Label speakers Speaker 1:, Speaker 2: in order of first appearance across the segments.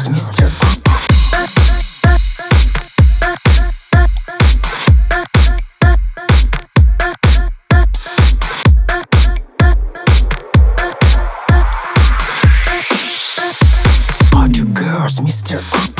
Speaker 1: yours, mister. Party girls,
Speaker 2: mister.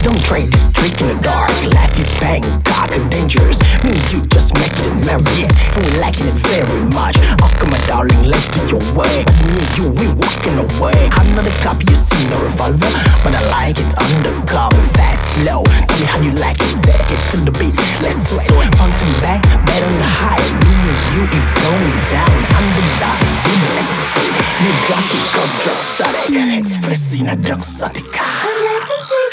Speaker 2: Don't
Speaker 1: trade this trick in the dark. Life is bang, dark and dangerous. Me and you just make it memories. And we liking it very much. Oh, come on, darling, let's do your way. Me and you, we walking away. I'm not a cop, you see no revolver. But I like it undercover, fast, slow. Tell me how you like it, take it to the beat. Let's sweat. Front Fountain back, bed on the high. Me and you is going down. I'm the exotic, in the ecstasy. New drop it, cause drugs are Expressina, drugs are
Speaker 2: I'd like to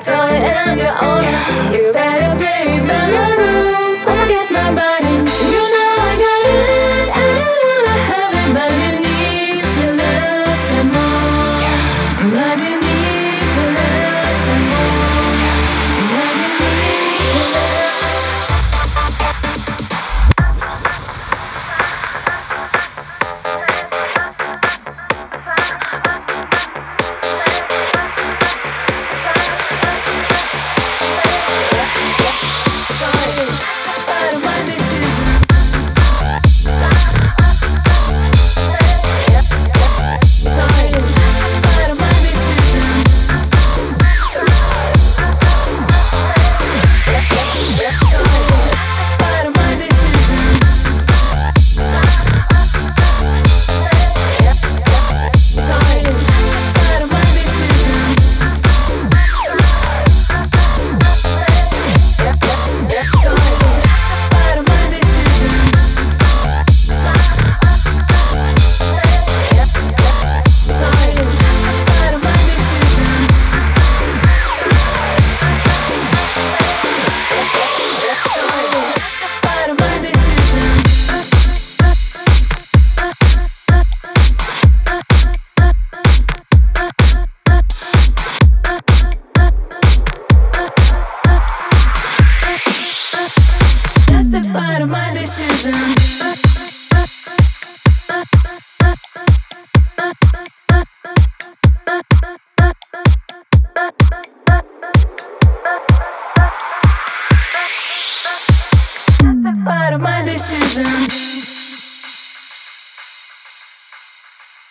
Speaker 2: toy and I'm your owner. You better play by the rules. Don't forget my body. criticism.